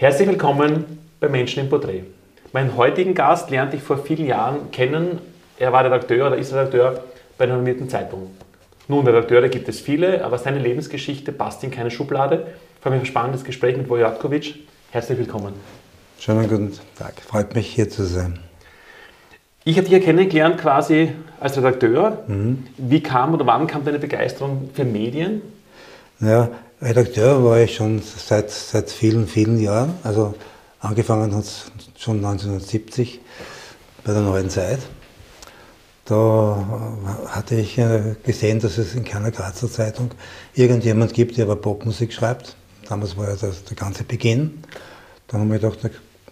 Herzlich willkommen bei Menschen im Porträt. Meinen heutigen Gast lernte ich vor vielen Jahren kennen. Er war Redakteur oder ist Redakteur bei einer renommierten Zeitung. Nun, Redakteure gibt es viele, aber seine Lebensgeschichte passt in keine Schublade. Ich habe ein spannendes Gespräch mit Wojatkovic. Herzlich willkommen. Schönen guten Tag. Freut mich, hier zu sein. Ich habe dich ja kennengelernt quasi als Redakteur. Mhm. Wie kam oder wann kam deine Begeisterung für Medien? Ja, Redakteur war ich schon seit, seit vielen, vielen Jahren. Also angefangen hat es schon 1970 bei der Neuen Zeit. Da hatte ich gesehen, dass es in keiner Grazer Zeitung irgendjemand gibt, der aber Popmusik schreibt. Damals war ja das, der ganze Beginn. Dann habe ich gedacht,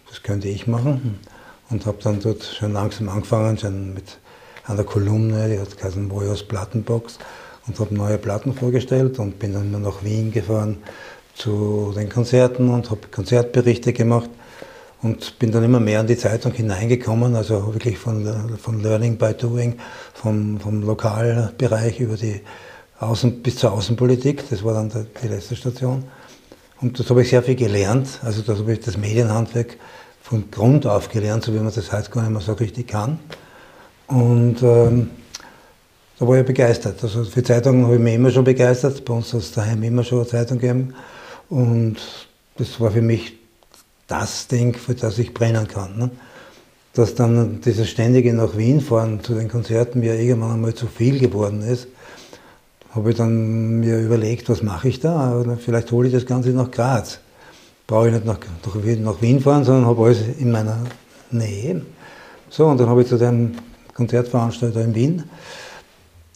das könnte ich machen. Und habe dann dort schon langsam angefangen, schon mit einer Kolumne, die hat geheißen Mojos Plattenbox und habe neue Platten vorgestellt und bin dann nach Wien gefahren zu den Konzerten und habe Konzertberichte gemacht und bin dann immer mehr in die Zeitung hineingekommen, also wirklich von, von Learning by Doing, vom, vom Lokalbereich über die Außen, bis zur Außenpolitik, das war dann die letzte Station. Und das habe ich sehr viel gelernt, also das habe ich das Medienhandwerk von Grund auf gelernt, so wie man das heute gar nicht mehr so richtig kann. Und ähm, da war ich begeistert. Also für Zeitungen habe ich mich immer schon begeistert. Bei uns hat es daheim immer schon eine Zeitung gegeben. Und das war für mich das Ding, für das ich brennen kann. Ne? Dass dann dieses ständige nach Wien fahren zu den Konzerten mir irgendwann einmal zu viel geworden ist, habe ich dann mir überlegt, was mache ich da? Vielleicht hole ich das Ganze nach Graz. Brauche ich nicht nach, nach Wien fahren, sondern habe alles in meiner Nähe. So, und dann habe ich zu dem Konzertveranstalter in Wien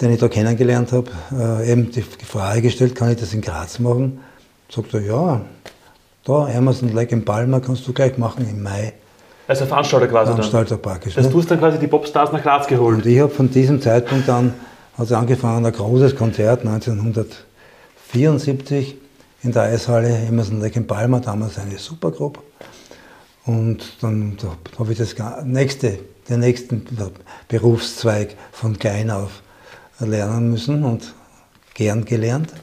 den ich da kennengelernt habe, äh, eben die Frage gestellt, kann ich das in Graz machen? Sagt er, ja, da, Emerson Lake in Palma kannst du gleich machen im Mai. Also Veranstalter quasi Veranstalter dann. praktisch. Also ne? du hast dann quasi die Popstars nach Graz geholt. Und ich habe von diesem Zeitpunkt an, es angefangen, ein großes Konzert 1974 in der Eishalle Emerson Lake in Palma, damals eine Supergruppe. Und dann da habe ich das nächste, den nächsten Berufszweig von klein auf lernen müssen und gern gelernt.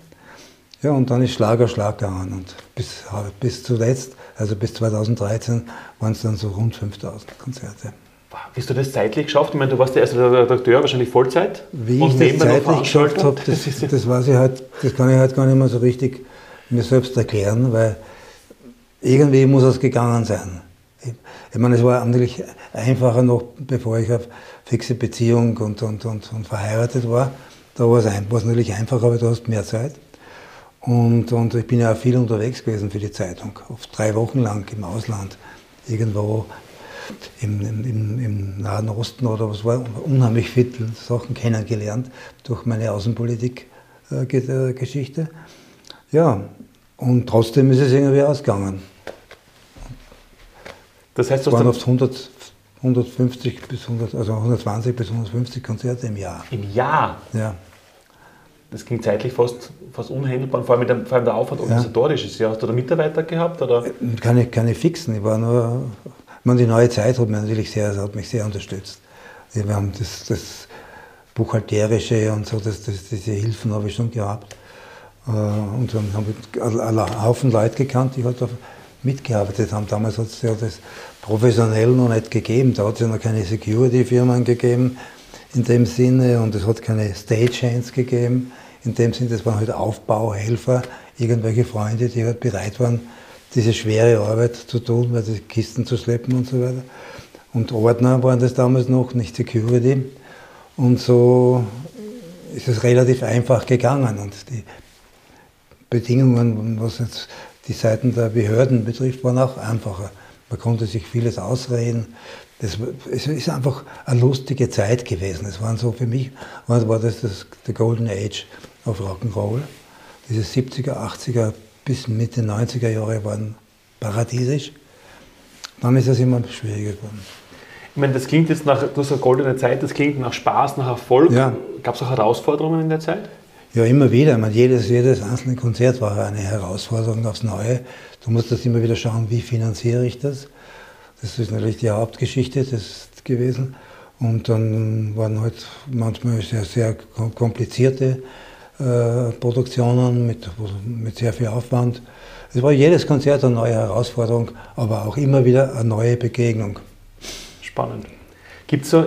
Ja, und dann ist Schlag auf Schlag gegangen. Und bis, bis zuletzt, also bis 2013, waren es dann so rund 5000 Konzerte. Wie hast du das zeitlich geschafft? Ich meine, du warst ja als Redakteur wahrscheinlich Vollzeit. Wie ich das zeitlich geschafft habe, das, das, weiß ich halt, das kann ich halt gar nicht mehr so richtig mir selbst erklären, weil irgendwie muss es gegangen sein. Ich, meine, es war natürlich einfacher noch, bevor ich auf fixe Beziehung und, und, und, und verheiratet war. Da war es, ein, war es natürlich einfacher, aber du hast mehr Zeit. Und, und ich bin ja auch viel unterwegs gewesen für die Zeitung, oft drei Wochen lang im Ausland, irgendwo im, im, im Nahen Osten oder was war, unheimlich viele Sachen kennengelernt durch meine Außenpolitik-Geschichte. Äh, ja, und trotzdem ist es irgendwie ausgegangen. Das heißt, du waren oft 100, 150 bis 100, also 120 bis 150 Konzerte im Jahr. Im Jahr? Ja. Das ging zeitlich fast, fast unhandelbar, vor allem, mit dem, vor allem der Aufwand organisatorisch ist. Ja. Hast du da Mitarbeiter gehabt? Oder? Äh, keine, keine fixen, ich war nur, ich meine, die neue Zeit hat mich natürlich sehr, hat mich sehr unterstützt. Wir haben das, das Buchhalterische und so, das, das, diese Hilfen habe ich schon gehabt. Äh, und dann habe ich einen Haufen Leute gekannt, die halt mitgearbeitet haben. Damals hat es ja das professionell noch nicht gegeben. Da hat es ja noch keine Security-Firmen gegeben in dem Sinne und es hat keine Stagehands gegeben. In dem Sinne, das waren halt Aufbauhelfer, irgendwelche Freunde, die halt bereit waren, diese schwere Arbeit zu tun, weil die Kisten zu schleppen und so weiter. Und Ordner waren das damals noch, nicht Security. Und so ist es relativ einfach gegangen. Und die Bedingungen, was jetzt die Seiten der Behörden betrifft, waren auch einfacher. Man konnte sich vieles ausreden. Das, es ist einfach eine lustige Zeit gewesen. Es waren so für mich, war das, das der Golden Age of Rock'n'Roll. Diese 70er, 80er bis Mitte 90er Jahre waren paradiesisch. Dann ist es immer schwieriger geworden. Ich meine, das klingt jetzt nach, du hast eine goldene Zeit, das klingt nach Spaß, nach Erfolg. Ja. Gab es auch Herausforderungen in der Zeit? Ja, immer wieder. Meine, jedes, jedes einzelne Konzert war eine Herausforderung aufs Neue. Du musst das immer wieder schauen, wie finanziere ich das. Das ist natürlich die Hauptgeschichte das gewesen. Und dann waren halt manchmal sehr, sehr komplizierte äh, Produktionen mit, mit sehr viel Aufwand. Es war jedes Konzert eine neue Herausforderung, aber auch immer wieder eine neue Begegnung. Spannend. Gibt es so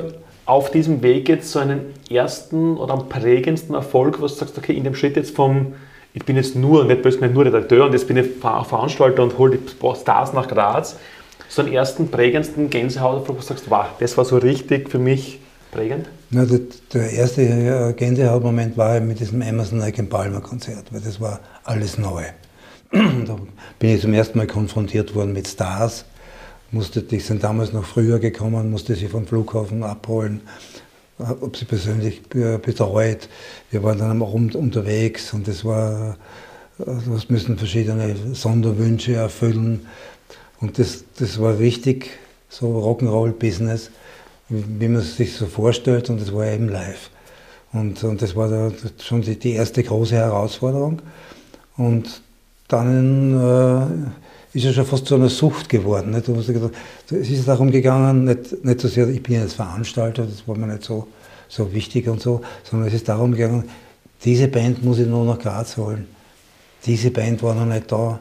auf diesem Weg jetzt so einen ersten oder am prägendsten Erfolg, was du sagst, okay, in dem Schritt jetzt vom, ich bin jetzt nur, nicht böse nur Redakteur und jetzt bin ich Veranstalter und hole die Stars nach Graz, so einen ersten prägendsten Gänsehaut, wo du sagst, wow, das war so richtig für mich prägend? Na, der, der erste äh, Gänsehautmoment war mit diesem Emerson Lake Palmer Konzert, weil das war alles neu. da bin ich zum ersten Mal konfrontiert worden mit Stars. Musste, die sind damals noch früher gekommen, musste sie vom Flughafen abholen, ob sie persönlich betreut. Wir waren dann Abend unterwegs und es war, das müssen verschiedene Sonderwünsche erfüllen. Und das, das war wichtig, so Rock'n'Roll-Business, wie man es sich so vorstellt und das war eben live. Und, und das war da schon die, die erste große Herausforderung. Und dann äh, ist es schon fast zu einer Sucht geworden. Nicht? Es ist darum gegangen, nicht, nicht so sehr, ich bin jetzt Veranstalter, das war mir nicht so, so wichtig und so, sondern es ist darum gegangen, diese Band muss ich nur nach Graz holen. Diese Band war noch nicht da.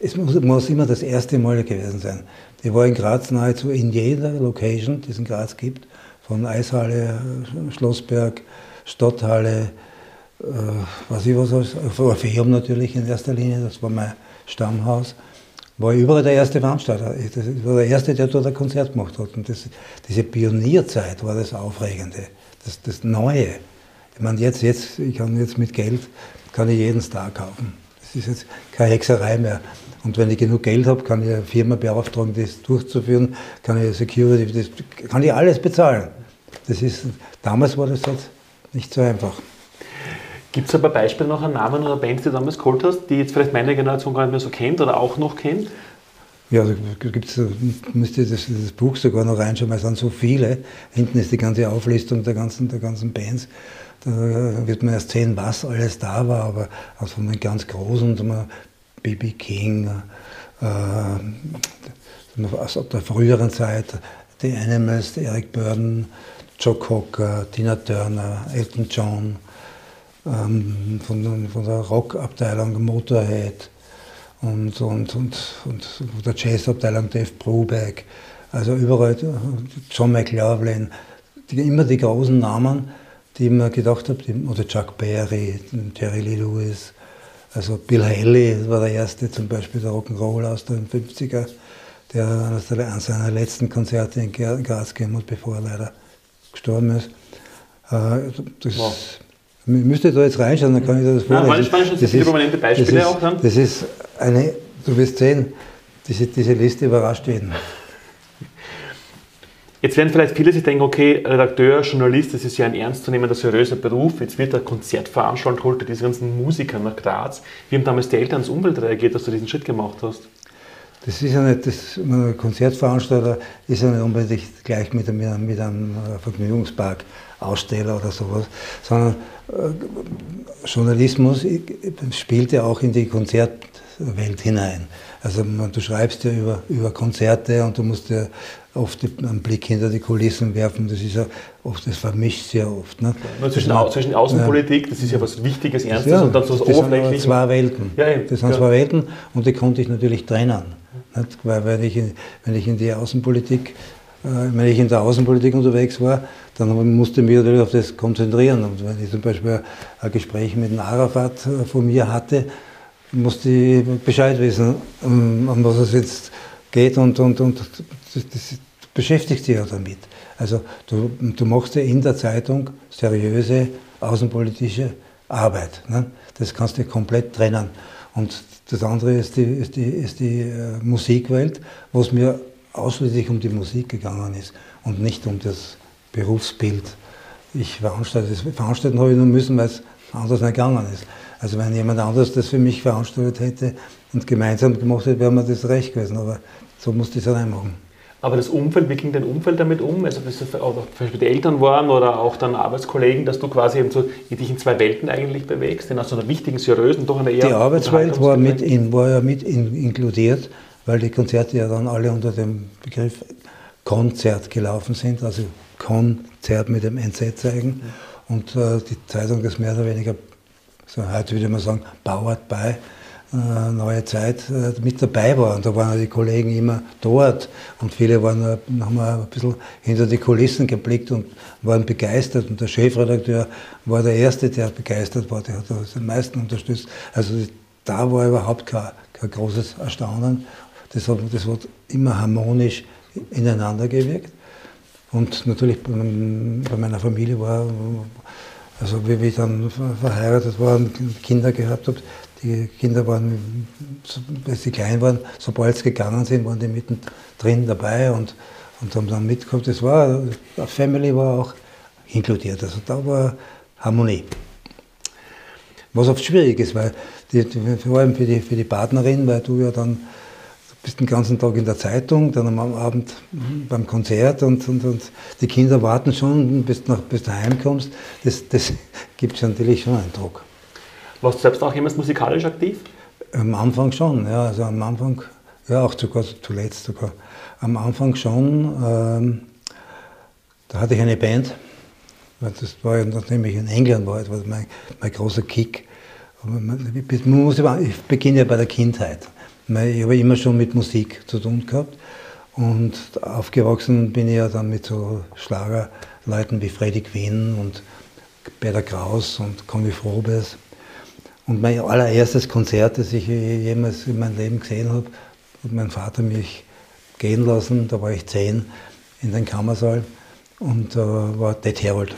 Es muss, muss immer das erste Mal gewesen sein. Die war in Graz nahezu in jeder Location, die es in Graz gibt, von Eishalle, Schlossberg, Stadthalle, äh, was ich was Orpheum natürlich in erster Linie, das war mein Stammhaus, war überall der erste Veranstalter. Ich war der Erste, der dort ein Konzert gemacht hat. Und das, diese Pionierzeit war das Aufregende, das, das Neue. Ich meine, jetzt, jetzt, ich kann jetzt mit Geld, kann ich jeden Star kaufen. Das ist jetzt keine Hexerei mehr. Und wenn ich genug Geld habe, kann ich eine Firma beauftragen, das durchzuführen, kann ich Security, das kann ich alles bezahlen. Das ist, damals war das halt nicht so einfach. Gibt es aber Beispiele noch an Namen oder Bands, die du damals geholt hast, die jetzt vielleicht meine Generation gar nicht mehr so kennt oder auch noch kennt? Ja, da gibt's, müsst ihr das, das, Buch sogar noch reinschauen, weil es sind so viele. Hinten ist die ganze Auflistung der ganzen, der ganzen Bands. Da wird man erst sehen, was alles da war, aber also von den ganz Großen, B.B. King, äh, aus der früheren Zeit, die Animals, Eric Burden, Joe Cocker, Tina Turner, Elton John, ähm, von, von, der Rockabteilung Motorhead und, und, und, und der Jazzabteilung Dave Brubeck. Also überall John McLaughlin, die, immer die großen Namen, die mir gedacht habe, oder Chuck Berry, Jerry Lee Lewis, also Bill Haley war der erste zum Beispiel, der Rock'n'Roll aus den 50er, der eines seiner letzten Konzerte in Graz gegeben hat, bevor er leider gestorben ist. Äh, das, wow. Müsste da jetzt reinschauen, dann kann ich das vorlesen. Ja, spannend, das viele prominente Beispiele das auch dann. Das ist eine, du wirst sehen, diese, diese Liste überrascht jeden. Jetzt werden vielleicht viele sich denken, okay, Redakteur, Journalist, das ist ja ein ernstzunehmender, seriöser Beruf. Jetzt wird der Konzertveranstalter, holt diese ganzen Musiker nach Graz. Wie haben damals die Eltern ins Umfeld reagiert, dass du diesen Schritt gemacht hast? Das ist ja nicht, das, ein Konzertveranstalter ist ja nicht unbedingt gleich mit, einem, mit einem Vergnügungspark Aussteller oder sowas, sondern äh, Journalismus spielt ja auch in die Konzertwelt hinein. Also man, du schreibst ja über, über Konzerte und du musst ja oft einen Blick hinter die Kulissen werfen. Das ist ja oft, das vermischt sehr oft. Ne? Ja, zwischen, Au zwischen Außenpolitik, ja. das ist ja was Wichtiges, Ernstes ja, und dann so das Oberflächliches. zwei Welten. Ja, das sind zwei Welten und die konnte ich natürlich trennen. Nicht? Weil wenn ich, in, wenn ich in die Außenpolitik äh, wenn ich in der Außenpolitik unterwegs war, dann musste ich mich natürlich auf das konzentrieren. Und wenn ich zum Beispiel ein Gespräch mit Arafat äh, von mir hatte, musste ich Bescheid wissen, um was es jetzt geht und, und, und das, das beschäftigt sich ja damit. Also du, du machst ja in der Zeitung seriöse außenpolitische Arbeit. Ne? Das kannst du komplett trennen. Und das andere ist die, ist die, ist die äh, Musikwelt, wo es mir ausschließlich um die Musik gegangen ist und nicht um das Berufsbild. Ich veranstalte, das veranstalten habe ich nur müssen, weil es anders nicht gegangen ist. Also wenn jemand anderes das für mich veranstaltet hätte und gemeinsam gemacht hätte, wäre mir das recht gewesen. Aber so musste ich es reinmachen. Aber das Umfeld, wie ging dein Umfeld damit um? Also, dass es auch Beispiel die Eltern waren oder auch dann Arbeitskollegen, dass du quasi eben so dich in zwei Welten eigentlich bewegst, in so einer wichtigen, seriösen, doch einer eher. Die Arbeitswelt war, mit in, war ja mit in, inkludiert weil die Konzerte ja dann alle unter dem Begriff Konzert gelaufen sind, also Konzert mit dem NZ-Zeichen. Und äh, die Zeitung das mehr oder weniger so heute würde man sagen, Bauert bei, neue Zeit äh, mit dabei war. Und da waren die Kollegen immer dort und viele waren, äh, haben ein bisschen hinter die Kulissen geblickt und waren begeistert. Und der Chefredakteur war der Erste, der begeistert war, der hat uns am meisten unterstützt. Also da war überhaupt kein, kein großes Erstaunen. Das hat, das hat immer harmonisch ineinander gewirkt. Und natürlich bei, meiner Familie war, also wie ich dann verheiratet war und Kinder gehabt habe, die Kinder waren, als sie klein waren, sobald sie gegangen sind, waren die mittendrin dabei und, und haben dann mitgekommen. Das war, Family war auch inkludiert. Also da war Harmonie. Was oft schwierig ist, weil die, vor allem für die, für die Partnerin, weil du ja dann du bist den ganzen Tag in der Zeitung, dann am Abend beim Konzert und, und, und die Kinder warten schon, bis, nach, bis du heimkommst. Das, das gibt natürlich schon einen Druck. Warst du selbst auch jemals musikalisch aktiv? Am Anfang schon, ja. Also am Anfang, ja, auch sogar zuletzt sogar. Am Anfang schon, ähm, da hatte ich eine Band. Das war ja, nachdem ich in England war, das war mein, mein großer Kick. Ich beginne ja bei der Kindheit. Ich habe immer schon mit Musik zu tun gehabt. Und aufgewachsen bin ich ja dann mit so Schlagerleuten wie Freddy Quinn und Peter Kraus und Conny Frobes. Und mein allererstes Konzert, das ich jemals in meinem Leben gesehen habe, hat mein Vater mich gehen lassen, da war ich zehn, in den Kammersaal und da äh, war Ted Herold.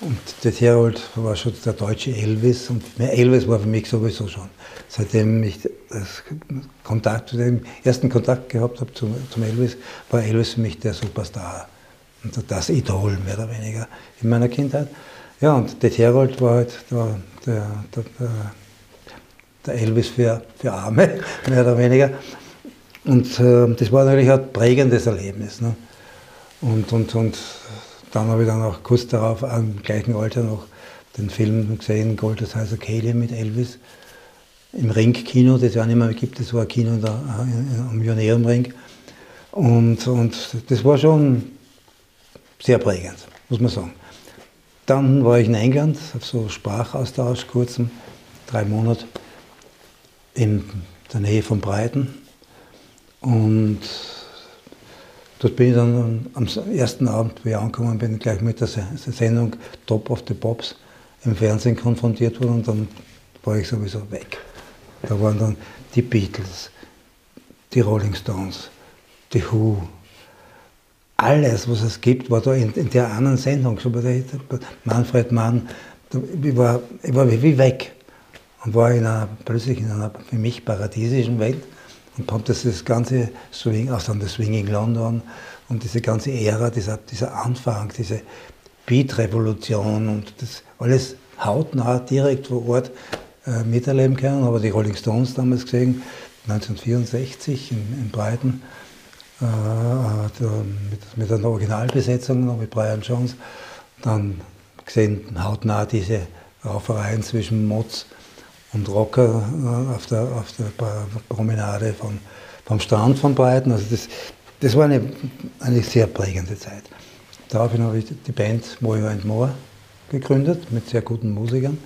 Und Ted Herold war schon der deutsche Elvis und Elvis war für mich sowieso schon. Seitdem ich Kontakt, den ersten Kontakt gehabt habe zum, zum Elvis, war Elvis für mich der Superstar und das Idol mehr oder weniger in meiner Kindheit. Ja, und Ted Herold war halt der, der, der, der Elvis für, für Arme, mehr oder weniger. Und äh, das war natürlich ein prägendes Erlebnis. Ne? Und, und, und dann habe ich dann auch kurz darauf, im gleichen Alter noch, den Film gesehen, Gold, das heißt Kelly mit Elvis im Ring-Kino, das ja nicht mehr gibt, das war ein Kino da, am Joneum-Ring. Und, und das war schon sehr prägend, muss man sagen. Dann war ich in England, auf so Sprachaustausch, kurzen, drei Monate, in der Nähe von Breiten. Und dort bin ich dann am ersten Abend, wie ich angekommen bin, gleich mit der Sendung Top of the Pops im Fernsehen konfrontiert worden und dann war ich sowieso weg. Da waren dann die Beatles, die Rolling Stones, die Who, alles, was es gibt, war da in, in der anderen Sendung. So bei der, Manfred Mann, ich war, ich war wie weg und war in einer, plötzlich in einer für mich paradiesischen Welt und habe das, das ganze Swing, auch dann das Swinging London und diese ganze Ära, dieser, dieser Anfang, diese Beat-Revolution und das alles hautnah direkt vor Ort äh, miterleben können. Aber die Rolling Stones damals gesehen, 1964 in, in Brighton äh, mit, mit einer Originalbesetzung, mit Brian Jones. Dann gesehen hautnah diese Raufereien zwischen Mods und Rocker äh, auf der, auf der Promenade von, vom Strand von Brighton. Also das, das war eine, eine sehr prägende Zeit. Daraufhin habe ich die Band Moyo and More gegründet mit sehr guten Musikern.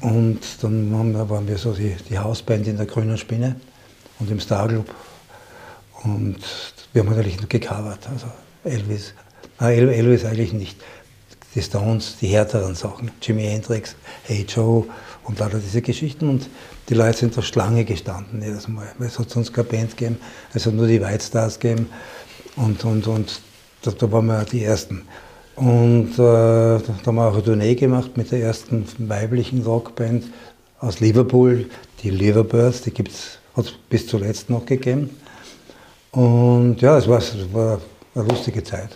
Und dann waren wir so die, die Hausband in der Grünen Spinne und im Starclub und wir haben natürlich gecovert, also Elvis. Nein, Elvis eigentlich nicht. Die Stones, die härteren Sachen, Jimi Hendrix, Hey Joe und lauter diese Geschichten. Und die Leute sind der Schlange gestanden jedes Mal. Es hat sonst keine Band gegeben, es hat nur die White Stars gegeben. Und, und, und da, da waren wir die Ersten. Und äh, da haben wir auch eine Tournee gemacht mit der ersten weiblichen Rockband aus Liverpool, die Liverbirds, die hat es bis zuletzt noch gegeben. Und ja, es war, es war eine lustige Zeit.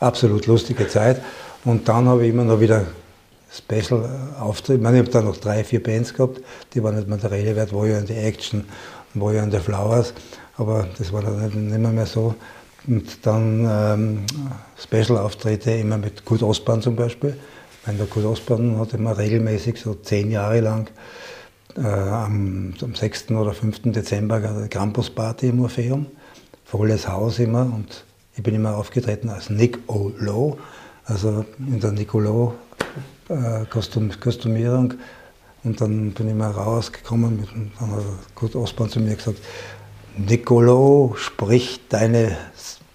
Absolut lustige Zeit. Und dann habe ich immer noch wieder Special-Auftritte. Ich, meine, ich habe da noch drei, vier Bands gehabt, die waren nicht mehr der Rede wert, Warrior in the Action, Warrior in the Flowers, aber das war dann nicht, mehr, mehr so. Und dann ähm, Special-Auftritte immer mit Kurt Osborn zum Beispiel. Ich meine, der Kurt Osborn hat immer regelmäßig so zehn Jahre lang äh, am, am 6. oder 5. Dezember eine Campus-Party im Orpheum volles Haus immer und ich bin immer aufgetreten als Nick O'Low, also in der Nicolo äh. Und dann bin ich mal rausgekommen, mit, dann hat Kurt Osborn zu mir gesagt, Nicolo, sprich deine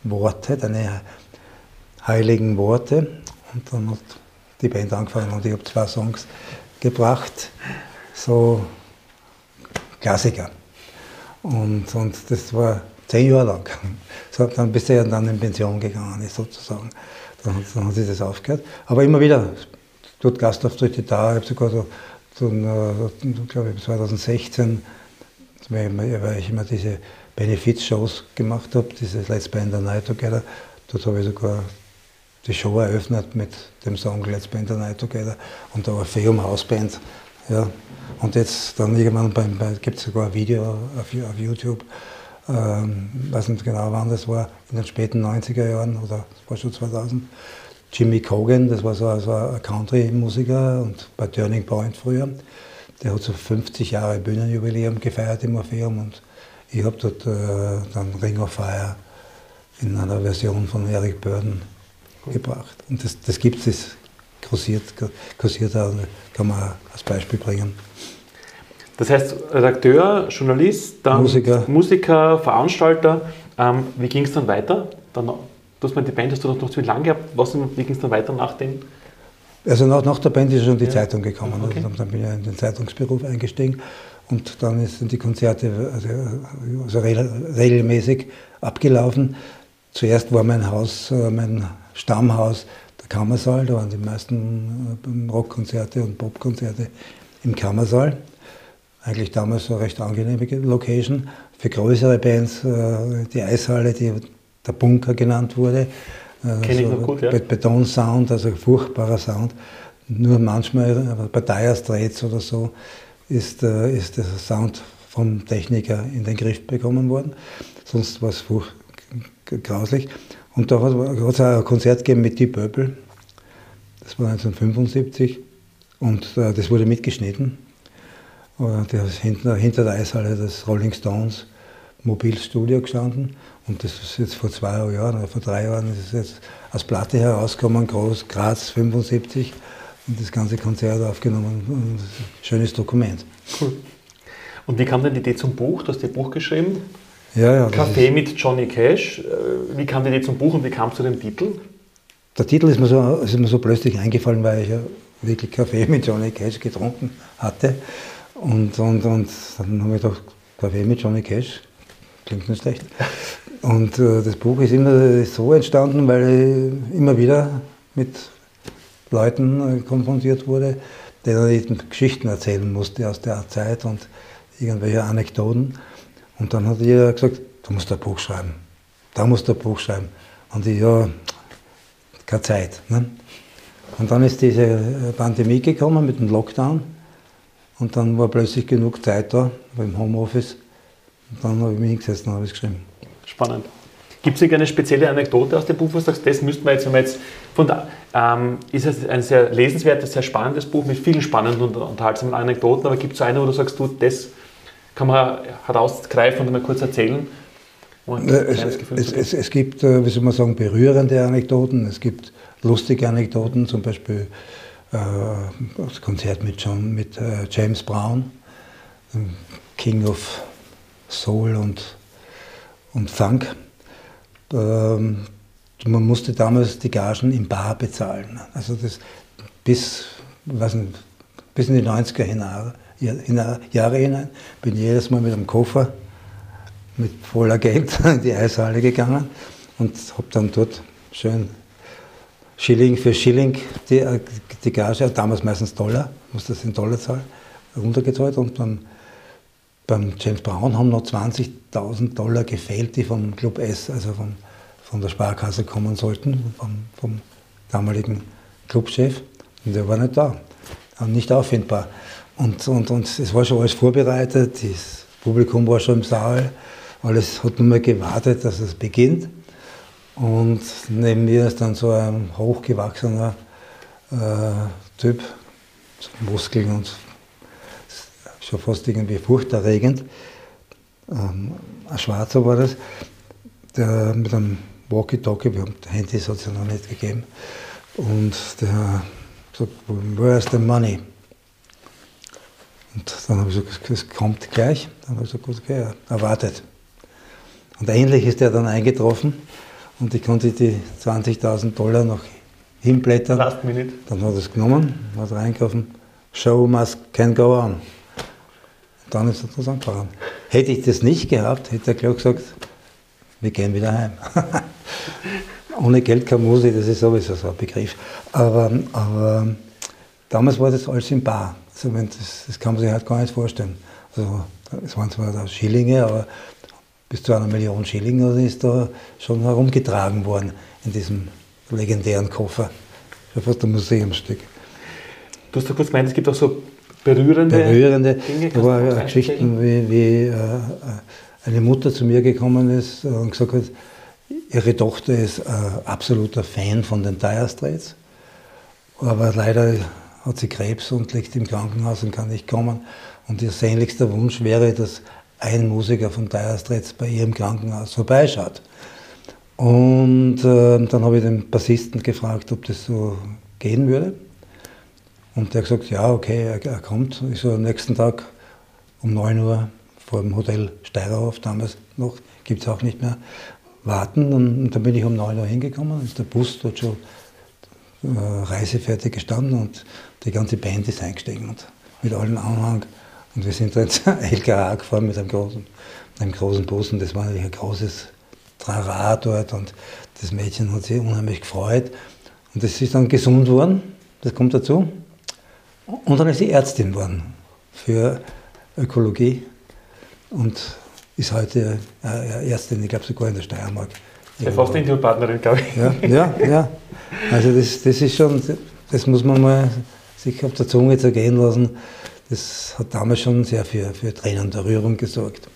Worte, deine heiligen Worte. Und dann hat die Band angefangen und ich habe zwei Songs gebracht, so Klassiker. Und, und das war zehn Jahre lang. So, dann bis er dann in Pension gegangen ist, sozusagen. Dann, dann hat sich das aufgehört. Aber immer wieder, dort Gastauftritte da, ich habe sogar so, so äh, glaube ich, 2016, weil ich immer diese Benefits-Shows gemacht habe, dieses Let's Play in the Night Together, dort habe ich sogar die Show eröffnet mit dem Song Let's Play in the Night Together und der Orpheum Hausband. Ja. Und jetzt dann irgendwann beim, bei, gibt es sogar ein Video auf, auf YouTube, ähm, weiß nicht genau wann das war, in den späten 90er Jahren oder das war schon 2000. Jimmy Cogan, das war so, so ein Country-Musiker und bei Turning Point früher. Der hat so 50 Jahre Bühnenjubiläum gefeiert im Orpheum und ich habe dort äh, dann Ring of Fire in einer Version von Eric Burden gebracht. Und das, das gibt es, kursiert, kursiert auch, kann man als Beispiel bringen. Das heißt, Redakteur, Journalist, dann Musiker, Musiker Veranstalter. Ähm, wie ging es dann weiter? Dann, du hast mal die Band, hast du noch ziemlich lange gehabt. Was, wie ging es dann weiter nach dem? Also nach, nach der Band ist schon die ja. Zeitung gekommen. Okay. Also dann bin ich in den Zeitungsberuf eingestiegen und dann sind die Konzerte also, also regelmäßig abgelaufen. Zuerst war mein Haus, äh, mein Stammhaus Kammersaal, da waren die meisten äh, Rockkonzerte und Popkonzerte im Kammersaal. Eigentlich damals so eine recht angenehme Location. Für größere Bands äh, die Eishalle, die der Bunker genannt wurde. Kenne ich noch gut, ja. Betonsound, also furchtbarer Sound. Nur manchmal bei Dire Straits oder so ist, ist der Sound vom Techniker in den Griff bekommen worden. Sonst war es grauslich. Und da hat es auch ein Konzert gegeben mit Deep Purple. Das war 1975 und äh, das wurde mitgeschnitten. Und da ist hinter, hinter der Eishalle das Rolling Stones Mobilstudio gestanden. Und das ist jetzt vor zwei Jahren oder vor drei Jahren ist es jetzt als Platte herausgekommen, groß, Graz 75 und das ganze Konzert aufgenommen. Und das ist ein schönes Dokument. Cool. Und wie kam denn die Idee zum Buch? Du hast ein Buch geschrieben? Ja, ja, Kaffee mit Johnny Cash. Äh, wie kam die Idee zum Buch und wie kam es zu dem Titel? Der Titel ist mir, so, ist mir so plötzlich eingefallen, weil ich ja wirklich Kaffee mit Johnny Cash getrunken hatte. Und, und, und dann habe ich gedacht, Kaffee mit Johnny Cash, klingt nicht schlecht. Und äh, das Buch ist immer so entstanden, weil ich immer wieder mit Leuten äh, konfrontiert wurde, denen ich Geschichten erzählen musste aus der Zeit und irgendwelche Anekdoten. Und dann hat jeder gesagt, du musst ein Buch schreiben. Da musst du ein Buch schreiben. Und ich, ja, keine Zeit. Ne? Und dann ist diese Pandemie gekommen mit dem Lockdown. Und dann war plötzlich genug Zeit da, beim Homeoffice. Und dann habe ich mich hingesetzt und habe es geschrieben. Spannend. Gibt es eine spezielle Anekdote aus dem Buch, wo du sagst, das müssten wir jetzt, wenn wir jetzt von da, ähm, ist es ein sehr lesenswertes, sehr spannendes Buch mit vielen spannenden und unterhaltsamen Anekdoten, aber gibt es eine, wo du sagst, du, das kann man herausgreifen und mal kurz erzählen? Es, es, es, es, gibt, äh, wie soll man sagen, berührende Anekdoten, es gibt lustige Anekdoten, zum Beispiel äh, das Konzert mit, John, mit äh, James Brown, King of Soul und, und Funk. Ähm, man musste damals die Gagen im Bar bezahlen. Also das bis, was nicht, bis in die 90er hinein Jahre hinein. Bin jedes Mal mit einem Koffer mit voller Geld in die Eishalle gegangen und habe dann dort schön Schilling für Schilling die, die Gage, damals meistens Dollar, musste das in Dollar zahlen, runtergezahlt und dann beim James Brown haben noch 20.000 Dollar gefehlt, die vom Club S, also vom, von der Sparkasse kommen sollten, vom, vom damaligen Clubchef. Und der war nicht da, nicht auffindbar. Und, und, und es war schon alles vorbereitet, das Publikum war schon im Saal, alles hat nur mal gewartet, dass es beginnt. Und neben mir ist dann so ein hochgewachsener äh, Typ, so Muskeln und schon fast irgendwie furchterregend. Ähm, ein Schwarzer war das, der mit einem Walkie-Talkie, wir haben Handys hat es ja noch nicht gegeben, und der gesagt, where's the money? Und dann habe ich gesagt, es kommt gleich. Dann habe ich gesagt, okay, erwartet. Und ähnlich ist er dann eingetroffen und ich konnte die 20.000 Dollar noch hinblättern. Last minute. Dann hat er es genommen, hat reingekommen. Show must can go on. Und dann ist er zusammengefahren. Hätte ich das nicht gehabt, hätte er gleich gesagt, wir gehen wieder heim. Ohne Geld kann Musik, das ist sowieso so ein Begriff. Aber, aber damals war das alles im Bar. Also das, das, kann man sich halt gar nicht vorstellen. Also, es waren zwar da Schillinge, aber bis zu einer Million Schilling ist da schon herumgetragen worden in diesem legendären Koffer. Schon fast ein Museumsstück. Du hast ja kurz gemeint, es gibt auch so berührende, berührende Dinge. Waren Geschichten, wie, wie äh, eine Mutter zu mir gekommen ist und gesagt hat, ihre Tochter ist äh, absoluter Fan von den Dire Straits, aber leider hat sie Krebs und liegt im Krankenhaus und kann nicht kommen. Und ihr sehnlichster Wunsch wäre, dass ein Musiker von Dire Straits bei ihr im Krankenhaus vorbeischaut. Und äh, dann habe ich den Bassisten gefragt, ob das so gehen würde. Und der hat gesagt, ja, okay, er, er kommt. Ich so am nächsten Tag um 9 Uhr vor dem Hotel Steirerhof, damals noch, gibt es auch nicht mehr, warten. Und, und, dann bin ich um 9 Uhr hingekommen, ist der Bus dort schon äh, reisefertig gestanden und die ganze Band ist eingestiegen und mit allen Anhang. Und wir sind dann ins LKA gefahren mit einem großen, einem großen Bus und das war natürlich ein großes Trara dort und das Mädchen hat sich unheimlich gefreut. Und das ist dann gesund worden, das kommt dazu. Und dann ist sie Ärztin geworden für Ökologie und ist heute äh, Ärztin, ich glaube sogar in der Steiermark. Ja, fast Interviewpartnerin, glaube ich. Ja, ja, ja. Also das, das ist schon, das muss man mal sich auf der Zunge zergehen lassen. Das hat damals schon sehr für, für Tränen der Rührung gesorgt.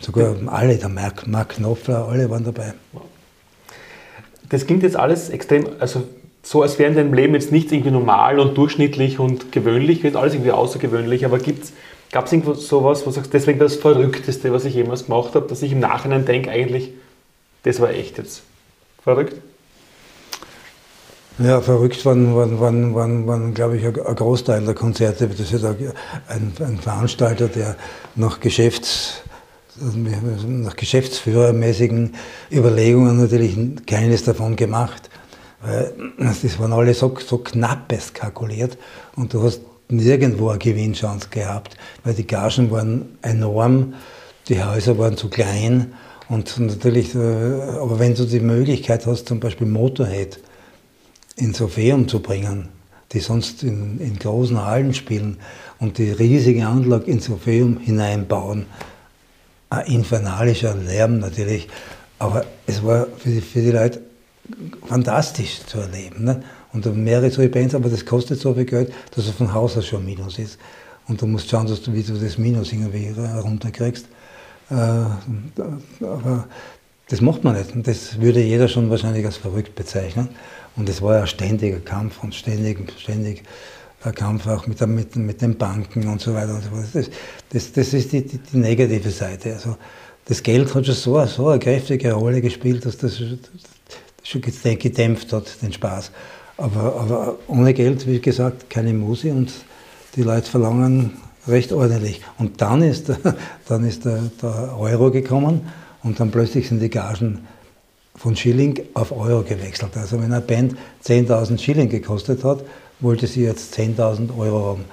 Sogar alle, der Mark, Mark Knopfler, alle waren dabei. Das klingt jetzt alles extrem, also so, als wäre in deinem Leben jetzt nichts irgendwie normal und durchschnittlich und gewöhnlich, wird alles irgendwie außergewöhnlich, aber gab es irgendwo sowas, wo du sagst, deswegen das Verrückteste, was ich jemals gemacht habe, dass ich im Nachhinein denke, eigentlich, das war echt jetzt verrückt? Ja, verrückt waren, waren, waren, waren, waren glaube ich, ein Großteil der Konzerte. Das ist ein, ein Veranstalter, der nach Geschäfts nach geschäftsführermäßigen Überlegungen natürlich keines davon gemacht. Das waren alle so, so knappes kalkuliert und du hast nirgendwo eine Gewinnchance gehabt, weil die Gagen waren enorm, die Häuser waren zu klein und natürlich, äh, aber wenn du die Möglichkeit hast, zum Beispiel Motorhead ins Orpheum zu bringen, die sonst in, in großen Hallen spielen und die riesige Anlage ins Orpheum hineinbauen. Ein infernalischer Lärm natürlich, aber es war für die, für die Leute fantastisch zu erleben. Ne? Und da mehrere solche Bands, aber das kostet so viel Geld, dass es von Haus aus schon Minus ist. Und du musst schauen, dass du, wie du das Minus irgendwie runterkriegst. Äh, aber das macht man nicht. Und das würde jeder schon wahrscheinlich als verrückt bezeichnen. Und es war ja ständiger Kampf und ständig, ständig ein Kampf auch mit, mit, mit den Banken und so weiter und so fort. Das, das, das ist die, die, die, negative Seite. Also das Geld hat schon so, so eine kräftige Rolle gespielt, dass das, schon gedämpft hat, den Spaß. Aber, aber ohne Geld, wie gesagt, keine Musik und die Leute verlangen recht ordentlich. Und dann ist, dann ist der, der Euro gekommen und dann plötzlich sind die Gagen von Schilling auf Euro gewechselt. Also wenn eine Band 10.000 Schilling gekostet hat, wollte sie jetzt 10.000 Euro haben.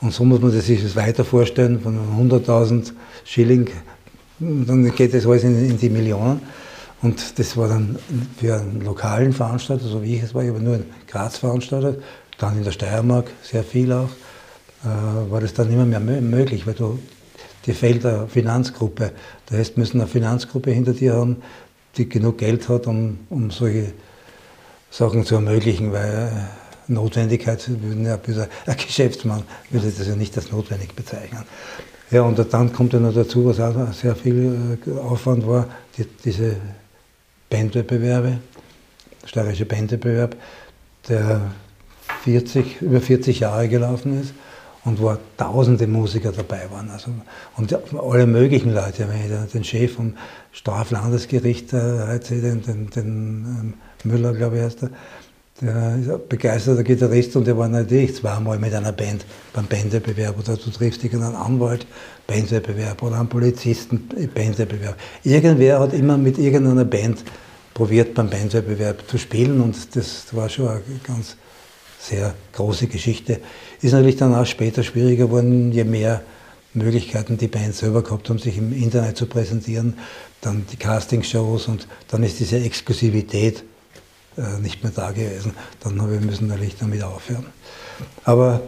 Und so muss man sich das weiter vorstellen, von 100.000 Schilling, dann geht das alles in, in, die Millionen. Und das war dann für einen lokalen Veranstalter, so wie ich es war, ich habe nur in Graz veranstaltet, dann in der Steiermark sehr viel auch, äh, war das dann immer mehr möglich, weil du, dir fehlt eine Finanzgruppe. Das heißt, müssen eine Finanzgruppe hinter dir haben, die genug Geld hat, um, um solche Sachen zu ermöglichen, weil Notwendigkeit, würden ja ein Geschäftsmann würde das ja nicht als notwendig bezeichnen. Ja, und dann kommt ja noch dazu, was auch sehr viel äh, Aufwand war, die, diese Bandwettbewerbe, steirische Bandwettbewerb, der 40, über 40 Jahre gelaufen ist und wo tausende Musiker dabei waren. Also, und alle möglichen Leute, den Chef vom Straflandesgericht, äh, den, den, den ähm, Müller, glaube ich, heißt er, der ist ein begeisterter Gitarrist und der war natürlich zweimal mit einer Band beim Bandwettbewerb oder du triffst irgendeinen Anwalt, Bandwettbewerb oder einen Polizisten, Bandwettbewerb. Irgendwer hat immer mit irgendeiner Band probiert beim Bandwettbewerb zu spielen und das war schon eine ganz sehr große Geschichte. Ist natürlich dann auch später schwieriger geworden, je mehr Möglichkeiten die Bands selber gehabt haben, sich im Internet zu präsentieren, dann die Castingshows und dann ist diese Exklusivität äh, nicht mehr da gewesen. Dann habe ich müssen natürlich damit aufhören. Aber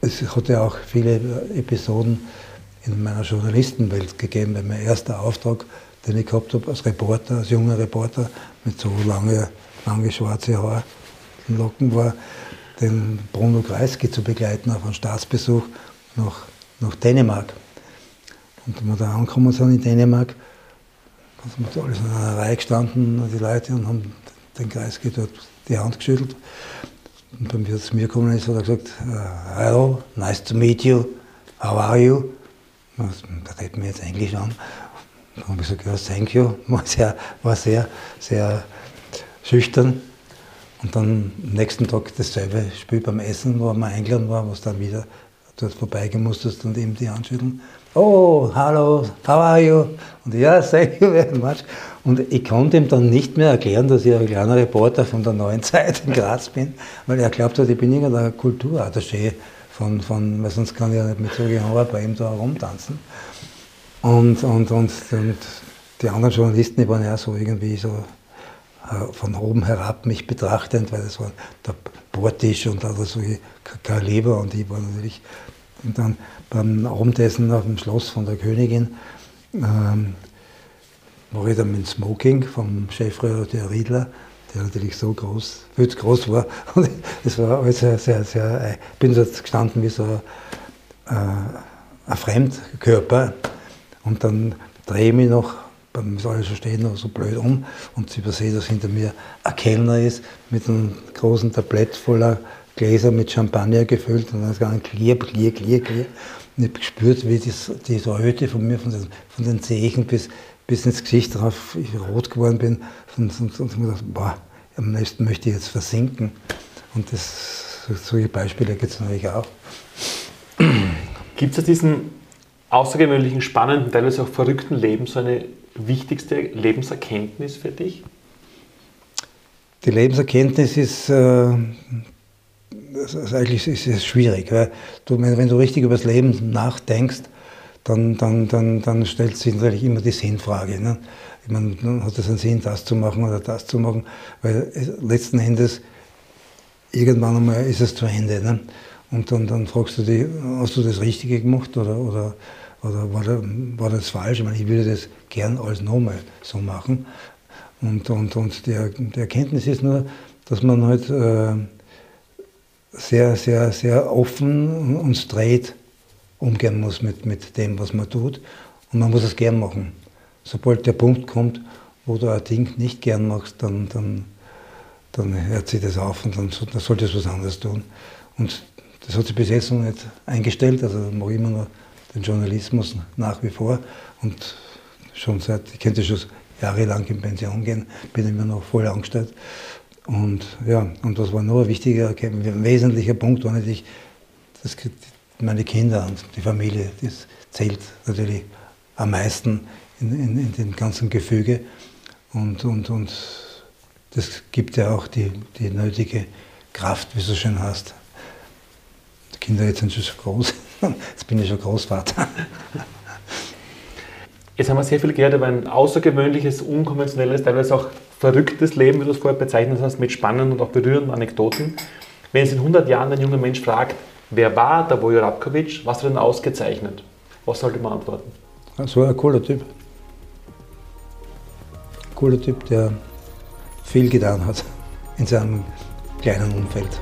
es hat ja auch viele Episoden in meiner Journalistenwelt gegeben, weil mein erster Auftrag, den ich gehabt habe als Reporter, als junger Reporter mit so lange, lange schwarze Haare Locken war, den Bruno Kreisky zu begleiten auf einen Staatsbesuch nach, nach Dänemark. Und wenn wir da angekommen sind in Dänemark, sind wir alles in einer Reihe gestanden, die Leute, und haben den Kreisky dort die Hand geschüttelt. Und wenn er zu mir gekommen ist, hat er gesagt, äh, Hello, nice to meet you, how are you? Da redet mir jetzt Englisch an. Dann habe ich gesagt, ja, thank you. War sehr, war sehr, sehr schüchtern. Und dann am nächsten Tag dasselbe Spiel beim Essen, wo man eingeladen war, was dann wieder dort vorbeigemusst und ihm die anschütteln. Oh, hallo, how are you? Und ja, thank you very much. Und ich konnte ihm dann nicht mehr erklären, dass ich ein kleiner Reporter von der Neuen Zeit in Graz bin, weil er glaubt hat, ich bin irgendein Kulturattaché von, von, weil sonst kann ich ja nicht mit so Genre bei ihm da herumtanzen. Und, und, und, und die anderen Journalisten, die waren ja so irgendwie so von oben herab mich betrachtend, weil das war der Bordtisch und also solche Kaliber und ich war natürlich und dann beim Abendessen auf dem Schloss von der Königin ähm, war ich dann mit Smoking vom Chefredakteur Riedler, der natürlich so groß, viel zu groß war. Und es war alles sehr, sehr, sehr, ich bin dort gestanden wie so ein, äh, ein Fremdkörper. Und dann drehe ich mich noch, beim alles schon stehen, noch so blöd um und übersehe, dass hinter mir ein Kellner ist mit einem großen Tablett voller Gläser mit Champagner gefüllt und dann ist ganz klier, klier, klier, klier. Und ich habe gespürt, wie das, diese Röte von mir, von den, von den Zehen bis, bis ins Gesicht drauf ich rot geworden bin und, und, und gedacht, boah, am nächsten möchte ich jetzt versinken. Und das, solche Beispiele gibt es natürlich auch. Gibt es aus diesem außergewöhnlichen, spannenden, teilweise auch verrückten Leben so eine wichtigste Lebenserkenntnis für dich? Die Lebenserkenntnis ist, äh, also eigentlich ist es schwierig, weil du, wenn du richtig über das Leben nachdenkst, dann, dann, dann, dann stellt sich natürlich immer die Sinnfrage. Ne? Ich meine, hat es einen Sinn, das zu machen oder das zu machen? Weil letzten Endes, irgendwann einmal ist es zu Ende. Ne? Und dann, dann fragst du dich, hast du das Richtige gemacht oder, oder, oder war, das, war das falsch? Ich meine, ich würde das gern alles nochmal so machen. Und, und, und die, die Erkenntnis ist nur, dass man halt äh, sehr, sehr, sehr offen und straight umgehen muss mit, mit dem, was man tut. Und man muss es gern machen. Sobald der Punkt kommt, wo du ein Ding nicht gern machst, dann, dann, dann hört sich das auf und dann, dann solltest du was anderes tun. Und das hat sich bis jetzt noch nicht eingestellt. Also ich mache immer noch den Journalismus nach wie vor. Und schon seit, ich könnte schon jahrelang in Pension gehen, bin immer noch voll angestellt. Und ja, und was war noch ein wichtiger, ein wesentlicher Punkt war natürlich das, meine Kinder und die Familie, das zählt natürlich am meisten in, in, in dem ganzen Gefüge. Und, und, und das gibt ja auch die, die nötige Kraft, wie du schon hast. Die Kinder jetzt sind schon so groß, jetzt bin ich schon Großvater. Jetzt haben wir sehr viel gehört über ein außergewöhnliches, unkonventionelles, teilweise auch verrücktes Leben, wie du es vorher bezeichnet hast, mit spannenden und auch berührenden Anekdoten. Wenn es in 100 Jahren ein junger Mensch fragt, Wer war der Vojo Rabkovic? Was hat er denn ausgezeichnet? Was sollte man antworten? So ein cooler Typ. Cooler Typ, der viel getan hat in seinem kleinen Umfeld.